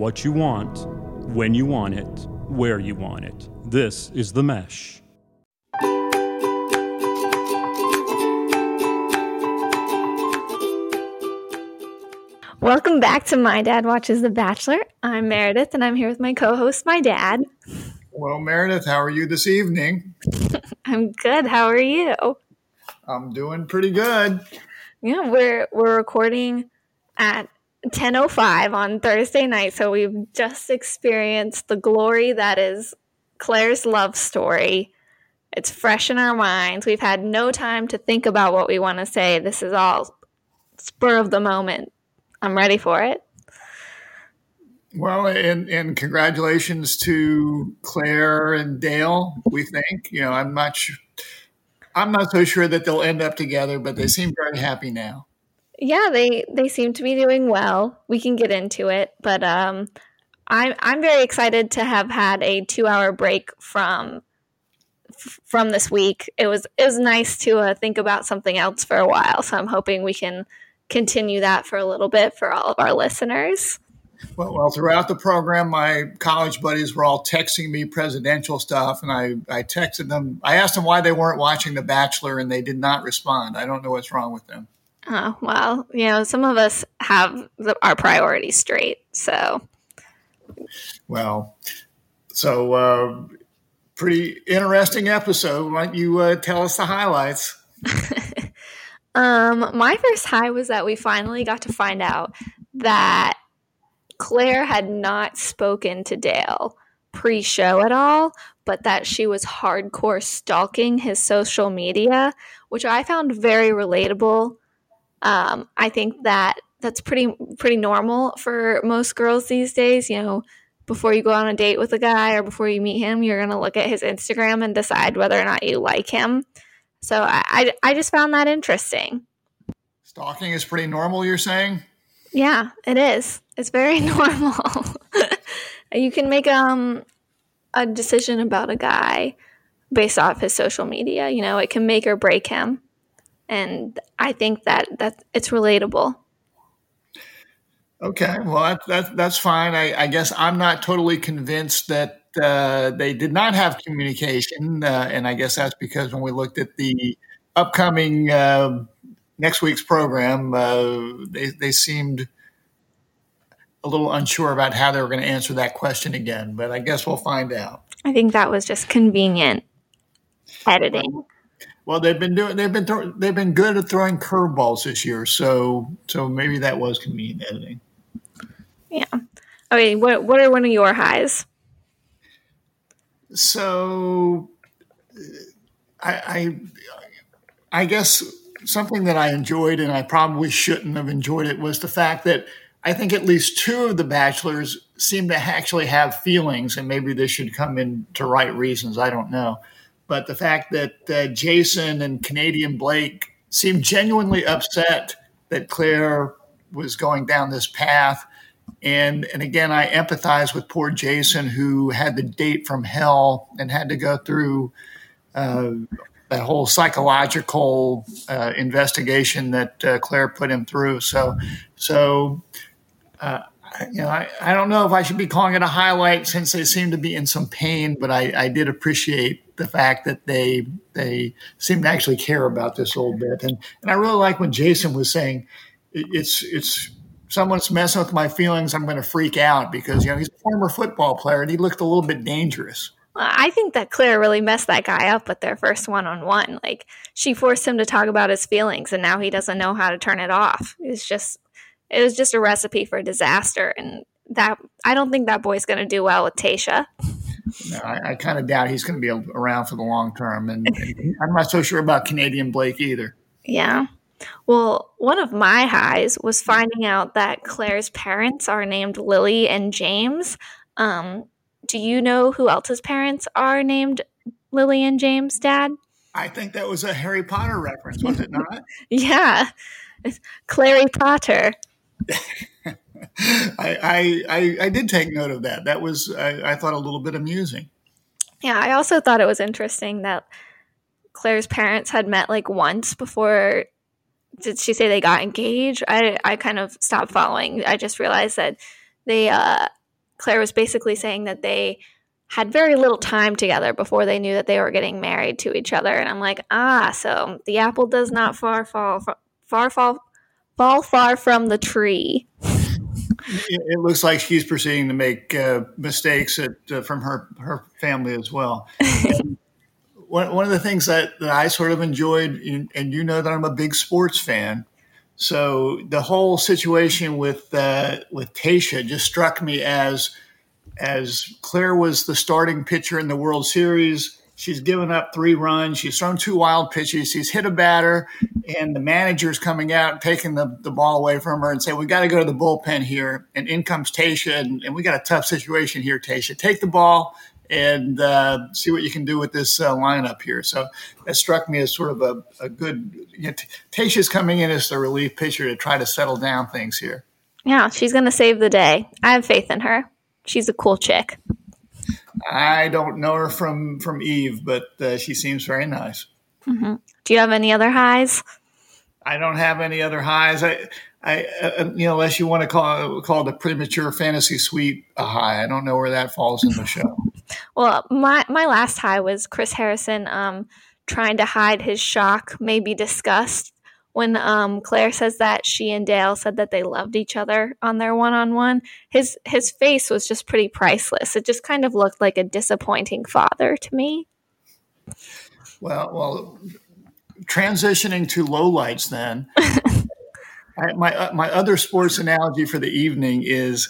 what you want, when you want it, where you want it. This is The Mesh. Welcome back to My Dad Watches The Bachelor. I'm Meredith and I'm here with my co host, my dad. Well, Meredith, how are you this evening? I'm good. How are you? I'm doing pretty good. Yeah, we're we're recording at 10:05 on Thursday night, so we've just experienced the glory that is Claire's love story. It's fresh in our minds. We've had no time to think about what we want to say. This is all spur of the moment. I'm ready for it. Well, and, and congratulations to Claire and Dale. We think, you know, I'm sh- I'm not so sure that they'll end up together, but they seem very happy now. Yeah, they they seem to be doing well. We can get into it, but um, I'm I'm very excited to have had a two hour break from from this week. It was it was nice to uh, think about something else for a while. So I'm hoping we can continue that for a little bit for all of our listeners. Well, well, throughout the program, my college buddies were all texting me presidential stuff, and I, I texted them. I asked them why they weren't watching The Bachelor, and they did not respond. I don't know what's wrong with them. Well, you know, some of us have the, our priorities straight. So, well, so uh, pretty interesting episode. Why don't you uh, tell us the highlights? um, my first high was that we finally got to find out that Claire had not spoken to Dale pre show at all, but that she was hardcore stalking his social media, which I found very relatable. Um, I think that that's pretty pretty normal for most girls these days. You know, before you go on a date with a guy or before you meet him, you're gonna look at his Instagram and decide whether or not you like him. So I, I, I just found that interesting. Stalking is pretty normal, you're saying? Yeah, it is. It's very normal. you can make um a decision about a guy based off his social media. You know, it can make or break him, and I think that that it's relatable. Okay, well that, that that's fine. I, I, guess I'm not totally convinced that uh, they did not have communication, uh, and I guess that's because when we looked at the upcoming uh, next week's program, uh, they they seemed a little unsure about how they were going to answer that question again. But I guess we'll find out. I think that was just convenient editing. Well, they've been doing. They've been th- they've been good at throwing curveballs this year. So so maybe that was convenient editing. Yeah. Okay. What What are one of your highs? So, uh, I, I, I guess something that I enjoyed, and I probably shouldn't have enjoyed it, was the fact that I think at least two of the bachelors seem to actually have feelings, and maybe this should come in to right reasons. I don't know, but the fact that uh, Jason and Canadian Blake seemed genuinely upset that Claire was going down this path and and again, I empathize with poor Jason who had the date from hell and had to go through uh, that whole psychological uh, investigation that uh, Clare put him through. So so. Uh, you know, I, I don't know if I should be calling it a highlight since they seem to be in some pain, but I, I did appreciate the fact that they they seem to actually care about this a little bit, and and I really like when Jason was saying it's it's someone's messing with my feelings, I'm going to freak out because you know he's a former football player and he looked a little bit dangerous. I think that Claire really messed that guy up with their first one on one. Like she forced him to talk about his feelings, and now he doesn't know how to turn it off. It's just it was just a recipe for disaster, and that I don't think that boy's going to do well with Tayshia. No, I, I kind of doubt he's going to be around for the long term, and, and I'm not so sure about Canadian Blake either. Yeah. Well, one of my highs was finding out that Claire's parents are named Lily and James. Um, do you know who else's parents are named Lily and James, Dad? I think that was a Harry Potter reference, was it not? yeah, Clary Potter. I, I, I did take note of that. That was I, I thought a little bit amusing. Yeah, I also thought it was interesting that Claire's parents had met like once before did she say they got engaged? I I kind of stopped following. I just realized that they uh Claire was basically saying that they had very little time together before they knew that they were getting married to each other. And I'm like, ah, so the apple does not far fall far fall fall far from the tree. It looks like she's proceeding to make uh, mistakes at, uh, from her her family as well. one, one of the things that, that I sort of enjoyed, and you know that I'm a big sports fan, so the whole situation with uh, with Tayshia just struck me as as Claire was the starting pitcher in the World Series. She's given up three runs. She's thrown two wild pitches. She's hit a batter, and the manager's coming out and taking the, the ball away from her and saying, "We got to go to the bullpen here." And in comes Tayshia, and, and we got a tough situation here. Tayshia. take the ball and uh, see what you can do with this uh, lineup here. So that struck me as sort of a, a good. You know, Tayshia's coming in as the relief pitcher to try to settle down things here. Yeah, she's going to save the day. I have faith in her. She's a cool chick. I don't know her from from Eve, but uh, she seems very nice. Mm-hmm. Do you have any other highs? I don't have any other highs. I, I, uh, you know, unless you want to call call the premature fantasy suite a high. I don't know where that falls in the show. Well, my my last high was Chris Harrison um, trying to hide his shock, maybe disgust, when um, Claire says that she and Dale said that they loved each other on their one on one. His his face was just pretty priceless. It just kind of looked like a disappointing father to me. Well, well, transitioning to lowlights then. I, my uh, my other sports analogy for the evening is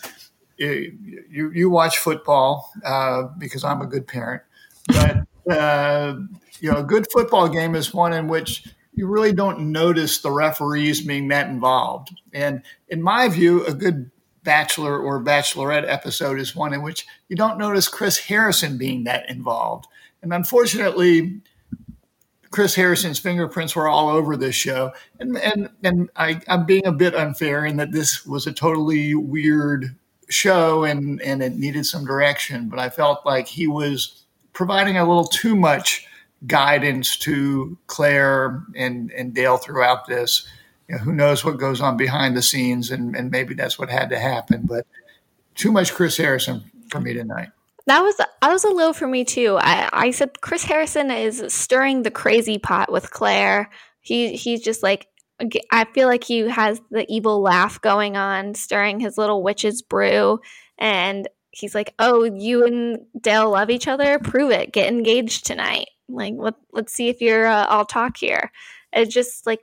you you watch football uh, because I'm a good parent, but uh, you know a good football game is one in which you really don't notice the referees being that involved. And in my view, a good bachelor or bachelorette episode is one in which you don't notice Chris Harrison being that involved. And unfortunately, Chris Harrison's fingerprints were all over this show. And and and I, I'm being a bit unfair in that this was a totally weird show and and it needed some direction, but I felt like he was providing a little too much guidance to Claire and, and Dale throughout this. You know, who knows what goes on behind the scenes, and, and maybe that's what had to happen. But too much Chris Harrison for me tonight. That was that was a little for me too. I, I said Chris Harrison is stirring the crazy pot with Claire. He he's just like I feel like he has the evil laugh going on, stirring his little witch's brew. And he's like, Oh, you and Dale love each other? Prove it. Get engaged tonight. Like, let, let's see if you're uh, all talk here. It just like,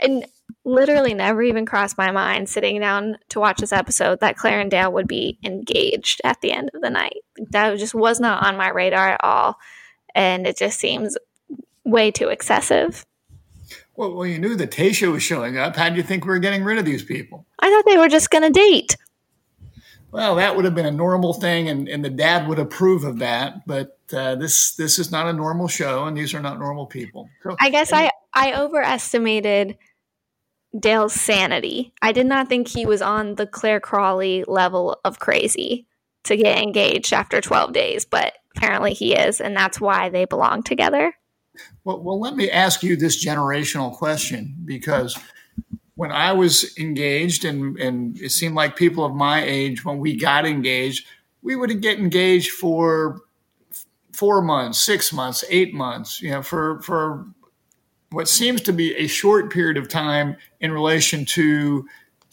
and literally never even crossed my mind sitting down to watch this episode that Claire and Dale would be engaged at the end of the night. That just was not on my radar at all. And it just seems way too excessive. Well, well, you knew that Tayshia was showing up. How do you think we were getting rid of these people? I thought they were just going to date. Well, that would have been a normal thing, and, and the dad would approve of that. But uh, this this is not a normal show, and these are not normal people. So, I guess and, I I overestimated Dale's sanity. I did not think he was on the Claire Crawley level of crazy to get engaged after 12 days, but apparently he is, and that's why they belong together. Well, well, let me ask you this generational question because when I was engaged, and, and it seemed like people of my age, when we got engaged, we would get engaged for four months, six months, eight months, you know, for, for what seems to be a short period of time in relation to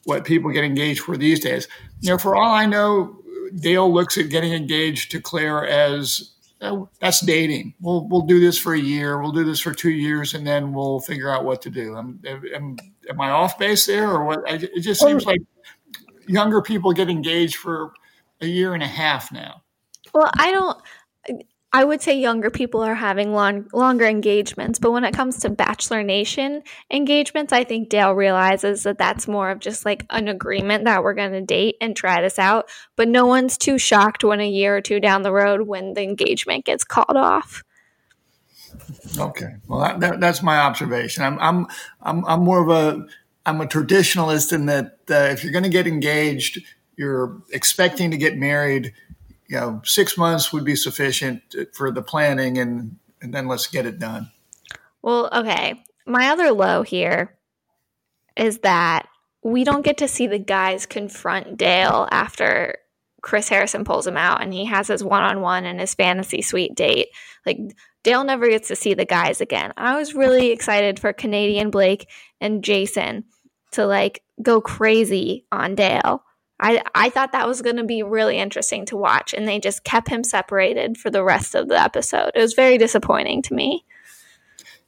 what people get engaged for these days. You know, for all I know, Dale looks at getting engaged to Claire as oh, that's dating. We'll we'll do this for a year. We'll do this for two years, and then we'll figure out what to do. Am, am, am I off base there, or what? It just oh, seems like younger people get engaged for a year and a half now. Well, I don't. I would say younger people are having long, longer engagements, but when it comes to Bachelor Nation engagements, I think Dale realizes that that's more of just like an agreement that we're going to date and try this out. But no one's too shocked when a year or two down the road when the engagement gets called off. Okay, well that, that, that's my observation. I'm I'm I'm I'm more of a I'm a traditionalist in that uh, if you're going to get engaged, you're expecting to get married you know, six months would be sufficient for the planning and, and then let's get it done. Well, okay. My other low here is that we don't get to see the guys confront Dale after Chris Harrison pulls him out and he has his one on one and his fantasy suite date. Like Dale never gets to see the guys again. I was really excited for Canadian Blake and Jason to like go crazy on Dale. I I thought that was going to be really interesting to watch and they just kept him separated for the rest of the episode. It was very disappointing to me.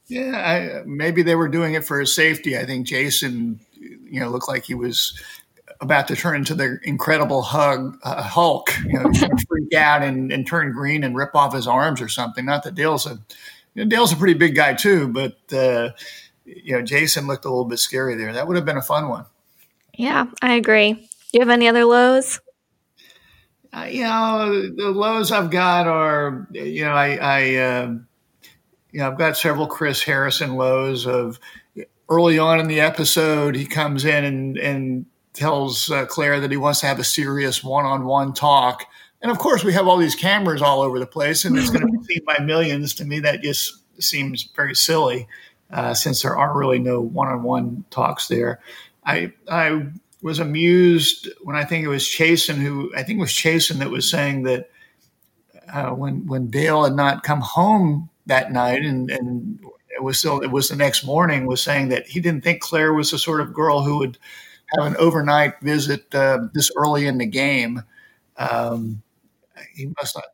Yeah, I, maybe they were doing it for his safety. I think Jason, you know, looked like he was about to turn into the incredible hug uh, Hulk, you know, freak out and, and turn green and rip off his arms or something. Not that Dale's a you know, Dale's a pretty big guy too, but uh, you know, Jason looked a little bit scary there. That would have been a fun one. Yeah, I agree. Do you have any other lows? Uh, you know, the lows I've got are, you know, I, I uh, you know, I've got several Chris Harrison lows of early on in the episode, he comes in and, and tells uh, Claire that he wants to have a serious one-on-one talk. And of course, we have all these cameras all over the place, and it's going to be seen by millions. To me, that just seems very silly, uh, since there are really no one-on-one talks there. I I was amused when I think it was Chasen who I think it was Chasen that was saying that uh, when when Dale had not come home that night, and and it was still it was the next morning, was saying that he didn't think Claire was the sort of girl who would have an overnight visit uh, this early in the game. Um, he must not.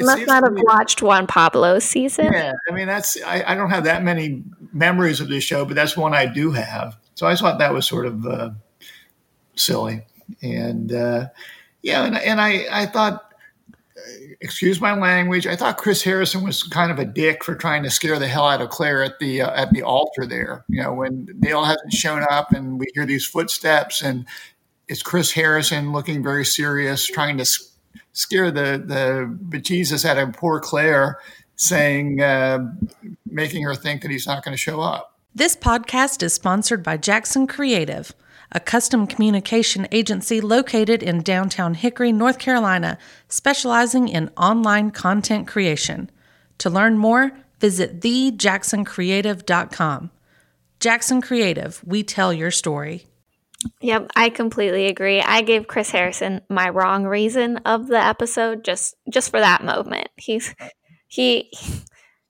must not have watched Juan Pablo's season. Yeah, I mean that's I, I, don't have that many memories of this show, but that's one I do have. So I thought that was sort of uh, silly, and uh, yeah, and, and I I thought excuse my language. I thought Chris Harrison was kind of a dick for trying to scare the hell out of Claire at the uh, at the altar there. You know, when Dale hasn't shown up and we hear these footsteps, and it's Chris Harrison looking very serious, trying to scare the the bejesus out of poor Claire, saying, uh, making her think that he's not going to show up. This podcast is sponsored by Jackson Creative a custom communication agency located in downtown Hickory, North Carolina, specializing in online content creation. To learn more, visit thejacksoncreative.com. Jackson Creative, we tell your story. Yep, I completely agree. I gave Chris Harrison my wrong reason of the episode just just for that moment. He's he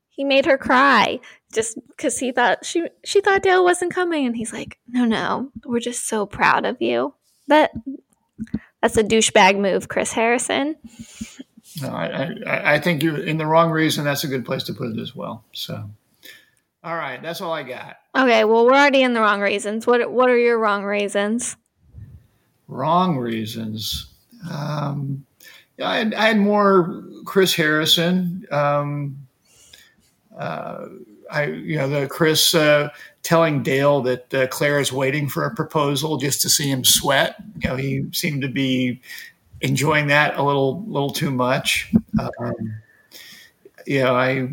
he made her cry just because he thought she she thought Dale wasn't coming, and he's like, "No, no, we're just so proud of you." That that's a douchebag move, Chris Harrison. No, I, I, I think you're in the wrong reason. That's a good place to put it as well. So, all right, that's all I got. Okay, well, we're already in the wrong reasons. What what are your wrong reasons? Wrong reasons. Um, I, had, I had more Chris Harrison. Um, uh, I, you know, the Chris uh, telling Dale that uh, Claire is waiting for a proposal just to see him sweat. You know, he seemed to be enjoying that a little, little too much. Um, you know, I,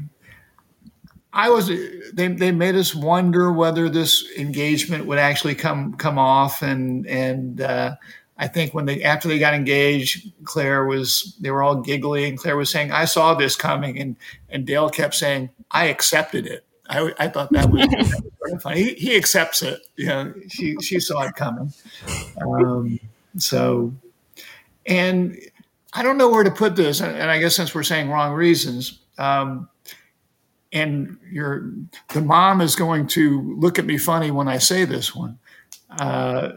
I was. They, they made us wonder whether this engagement would actually come come off, and and uh, I think when they after they got engaged, Claire was they were all giggly, and Claire was saying, "I saw this coming," and and Dale kept saying, "I accepted it." I, I thought that was, sort of funny. He, he, accepts it. You know, she she saw it coming. Um, so, and I don't know where to put this. And I guess since we're saying wrong reasons, um, and your the mom is going to look at me funny when I say this one. Uh,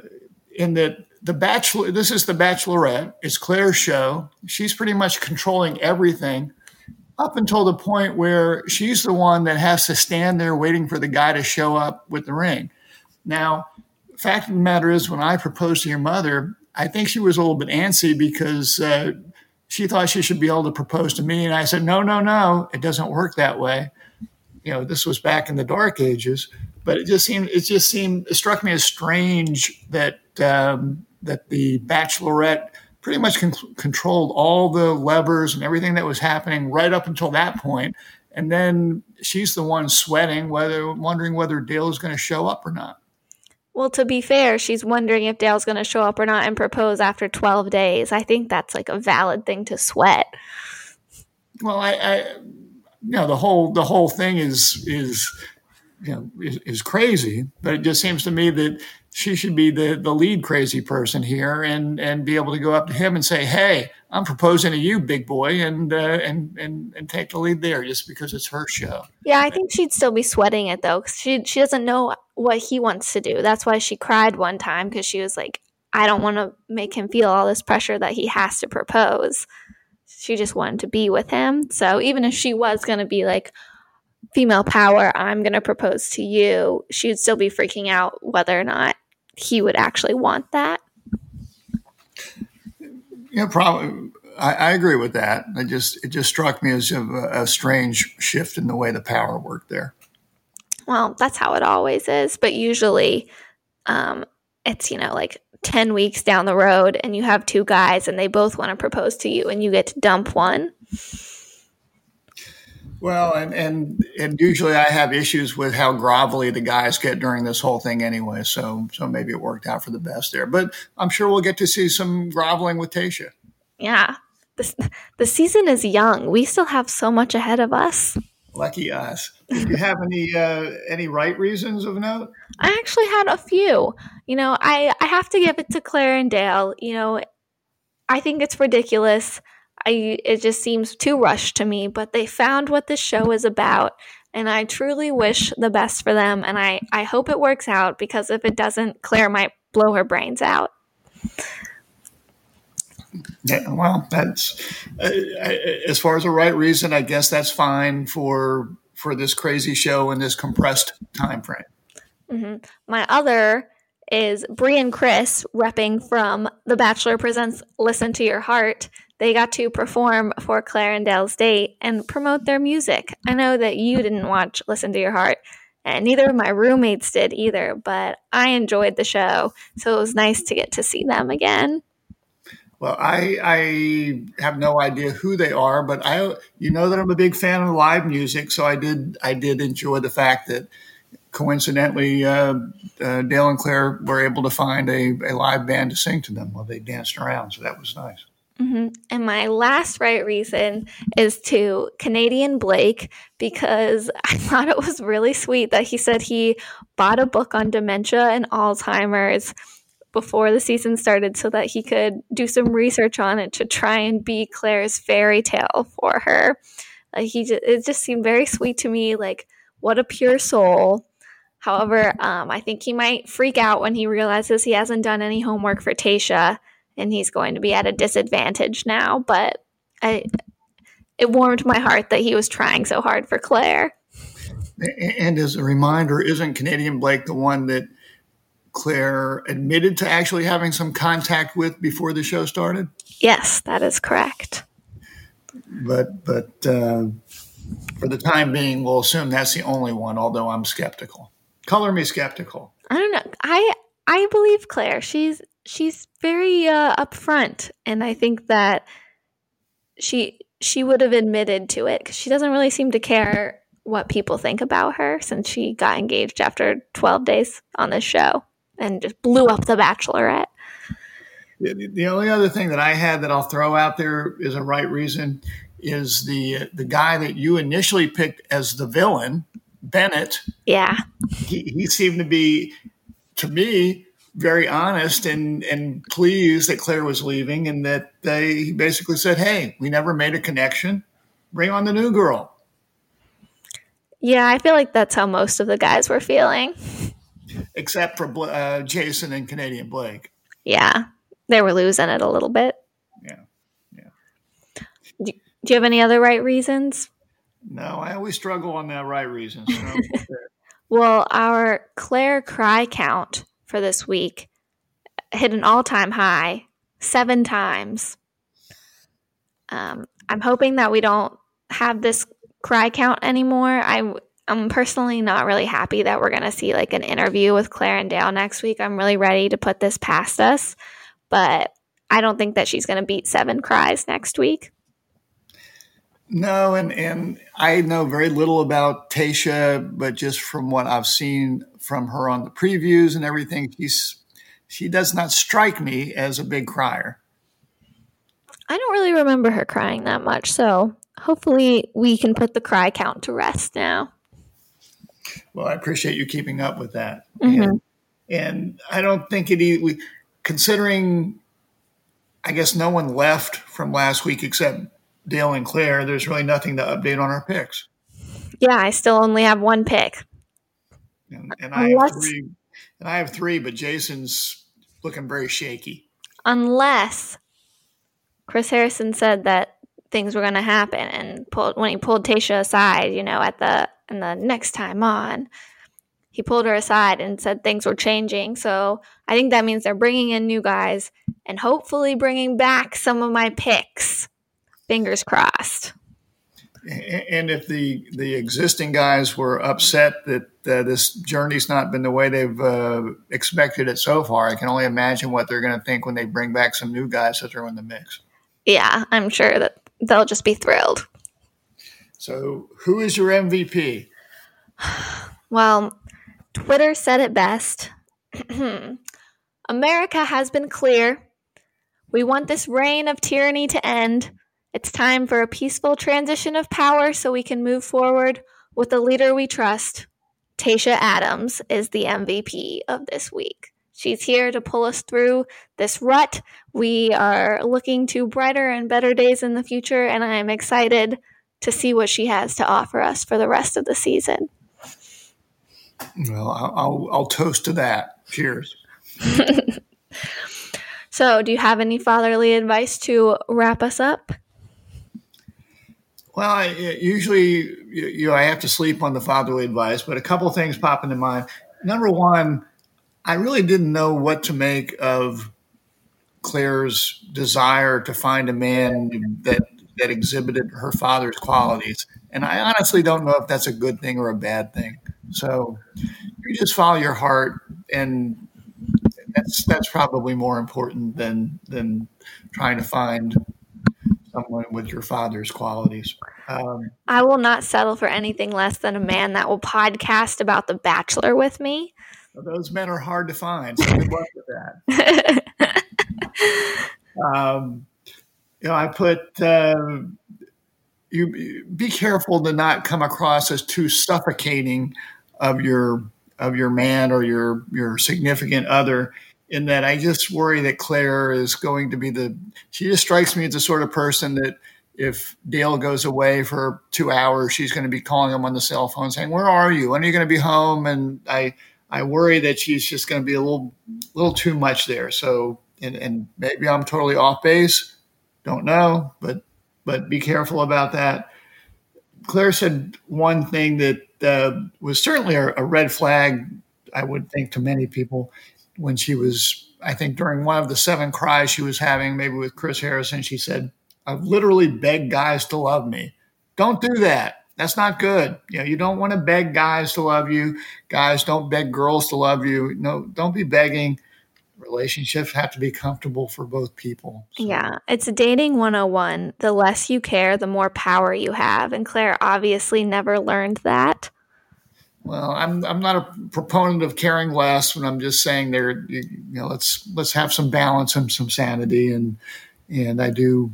in that the bachelor, this is the Bachelorette. It's Claire's show. She's pretty much controlling everything up until the point where she's the one that has to stand there waiting for the guy to show up with the ring. Now, fact of the matter is, when I proposed to your mother, I think she was a little bit antsy because uh, she thought she should be able to propose to me. And I said, no, no, no, it doesn't work that way. You know, this was back in the dark ages, but it just seemed, it just seemed, it struck me as strange that, um, that the bachelorette pretty much con- controlled all the levers and everything that was happening right up until that point. And then she's the one sweating, whether wondering whether Dale is going to show up or not. Well, to be fair, she's wondering if Dale's going to show up or not and propose after 12 days. I think that's like a valid thing to sweat. Well, I, I you know, the whole the whole thing is is you know is, is crazy, but it just seems to me that she should be the the lead crazy person here and and be able to go up to him and say, "Hey, I'm proposing to you, big boy," and uh, and and and take the lead there just because it's her show. Yeah, I think she'd still be sweating it though, because she she doesn't know what he wants to do. That's why she cried one time because she was like, "I don't want to make him feel all this pressure that he has to propose." She just wanted to be with him. So even if she was going to be like, female power, I'm going to propose to you, she'd still be freaking out whether or not he would actually want that. Yeah, probably. I, I agree with that. It just it just struck me as a, a strange shift in the way the power worked there. Well, that's how it always is, but usually, um, it's you know like 10 weeks down the road and you have two guys and they both want to propose to you and you get to dump one well, and, and and usually I have issues with how grovelly the guys get during this whole thing anyway. So so maybe it worked out for the best there. But I'm sure we'll get to see some groveling with Tayshia. Yeah. This, the season is young. We still have so much ahead of us. Lucky us. Do you have any uh, any right reasons of note? I actually had a few. You know, I I have to give it to Claire and Dale. You know, I think it's ridiculous I it just seems too rushed to me, but they found what this show is about and I truly wish the best for them and I I hope it works out because if it doesn't Claire might blow her brains out. Yeah, well, that's uh, as far as the right reason. I guess that's fine for for this crazy show in this compressed time frame. Mm-hmm. My other is Bri and Chris repping from The Bachelor Presents Listen to Your Heart they got to perform for Dale's date and promote their music. I know that you didn't watch Listen to Your Heart, and neither of my roommates did either, but I enjoyed the show, so it was nice to get to see them again. Well, I I have no idea who they are, but I you know that I'm a big fan of live music, so I did I did enjoy the fact that coincidentally uh, uh, Dale and Claire were able to find a, a live band to sing to them while they danced around, so that was nice. Mm-hmm. And my last right reason is to Canadian Blake because I thought it was really sweet that he said he bought a book on dementia and Alzheimer's before the season started so that he could do some research on it to try and be Claire's fairy tale for her. Like he just, it just seemed very sweet to me. Like what a pure soul. However, um, I think he might freak out when he realizes he hasn't done any homework for Tayshia and he's going to be at a disadvantage now. But I, it warmed my heart that he was trying so hard for Claire. And as a reminder, isn't Canadian Blake the one that Claire admitted to actually having some contact with before the show started? Yes, that is correct. But but uh, for the time being, we'll assume that's the only one. Although I'm skeptical. Color me skeptical. I don't know. I I believe Claire. She's she's very uh, upfront, and I think that she she would have admitted to it because she doesn't really seem to care what people think about her since she got engaged after 12 days on this show and just blew up the bachelorette. The, the only other thing that i had that i'll throw out there is a right reason is the the guy that you initially picked as the villain bennett. Yeah. He, he seemed to be to me very honest and and pleased that Claire was leaving, and that they basically said, "Hey, we never made a connection. Bring on the new girl." Yeah, I feel like that's how most of the guys were feeling, except for uh, Jason and Canadian Blake. Yeah, they were losing it a little bit. Yeah, yeah. Do, do you have any other right reasons? No, I always struggle on that right reasons. So well, our Claire cry count for this week hit an all time high seven times. Um, I'm hoping that we don't have this cry count anymore. I, I'm personally not really happy that we're going to see like an interview with Claire and Dale next week. I'm really ready to put this past us, but I don't think that she's going to beat seven cries next week. No, and and I know very little about Tayshia, but just from what I've seen from her on the previews and everything, she's she does not strike me as a big crier. I don't really remember her crying that much, so hopefully we can put the cry count to rest now. Well, I appreciate you keeping up with that. Mm-hmm. And, And I don't think it, we, considering, I guess no one left from last week except Dale and Claire, there's really nothing to update on our picks. Yeah, I still only have one pick. And, and I have three. And I have three, but Jason's looking very shaky. Unless Chris Harrison said that things were going to happen and pulled when he pulled Tayshia aside, you know, at the and the next time on, he pulled her aside and said things were changing. So I think that means they're bringing in new guys and hopefully bringing back some of my picks. Fingers crossed. And if the the existing guys were upset that uh, this journey's not been the way they've uh, expected it so far, I can only imagine what they're going to think when they bring back some new guys that are in the mix. Yeah, I'm sure that they'll just be thrilled. So, who is your MVP? Well, Twitter said it best. America has been clear. We want this reign of tyranny to end. It's time for a peaceful transition of power so we can move forward with a leader we trust. Tayshia Adams is the MVP of this week. She's here to pull us through this rut. We are looking to brighter and better days in the future, and I'm excited to see what she has to offer us for the rest of the season. Well, I'll, I'll toast to that. Cheers. so, do you have any fatherly advice to wrap us up? Well, I, usually, you know, I have to sleep on the fatherly advice, but a couple things pop into mind. Number one, I really didn't know what to make of Claire's desire to find a man that that exhibited her father's qualities, and I honestly don't know if that's a good thing or a bad thing. So you just follow your heart, and that's that's probably more important than than trying to find someone with your father's qualities. Um, I will not settle for anything less than a man that will podcast about The Bachelor with me. Those men are hard to find. So good luck with that. um, you know, I put uh, you be careful to not come across as too suffocating of your of your man or your your significant other in that I just worry that Claire is going to be the she just strikes me as the sort of person that if Dale goes away for two hours, she's going to be calling him on the cell phone saying, Where are you? When are you going to be home? And I I worry that she's just going to be a little little too much there. So and, and maybe I'm totally off base. Don't know, but but be careful about that. Claire said one thing that uh, was certainly a, a red flag, I would think, to many people when she was, I think, during one of the seven cries she was having, maybe with Chris Harrison, she said, I've literally begged guys to love me. Don't do that. That's not good. You know, you don't want to beg guys to love you. Guys don't beg girls to love you. No, don't be begging. Relationships have to be comfortable for both people. So. Yeah, it's dating 101. The less you care, the more power you have. And Claire obviously never learned that. Well, I'm I'm not a proponent of caring less, but I'm just saying there, you, you know, let's let's have some balance and some sanity, and and I do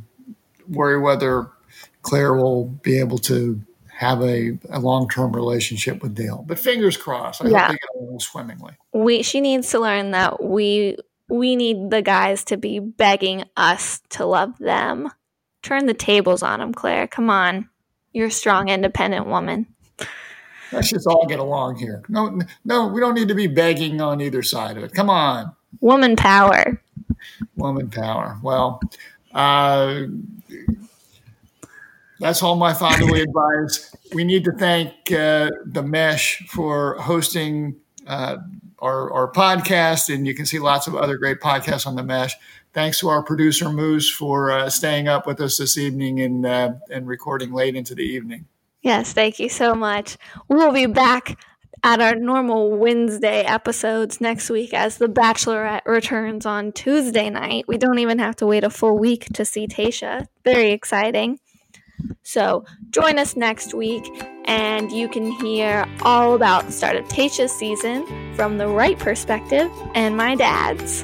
worry whether Claire will be able to have a, a long term relationship with Dale. But fingers crossed. I yeah. hope they get along swimmingly. We she needs to learn that we we need the guys to be begging us to love them. Turn the tables on them, Claire. Come on. You're a strong, independent woman. Let's just all get along here. No, no, we don't need to be begging on either side of it. Come on. Woman power. Woman power. Well, uh, that's all my fatherly advice. We need to thank uh, the Mesh for hosting uh, our, our podcast, and you can see lots of other great podcasts on the Mesh. Thanks to our producer Moose for uh, staying up with us this evening and uh, and recording late into the evening. Yes, thank you so much. We will be back at our normal Wednesday episodes next week as The Bachelorette returns on Tuesday night. We don't even have to wait a full week to see Tayshia. Very exciting. So join us next week and you can hear all about the start of Tayshia's season from the right perspective and my dad's.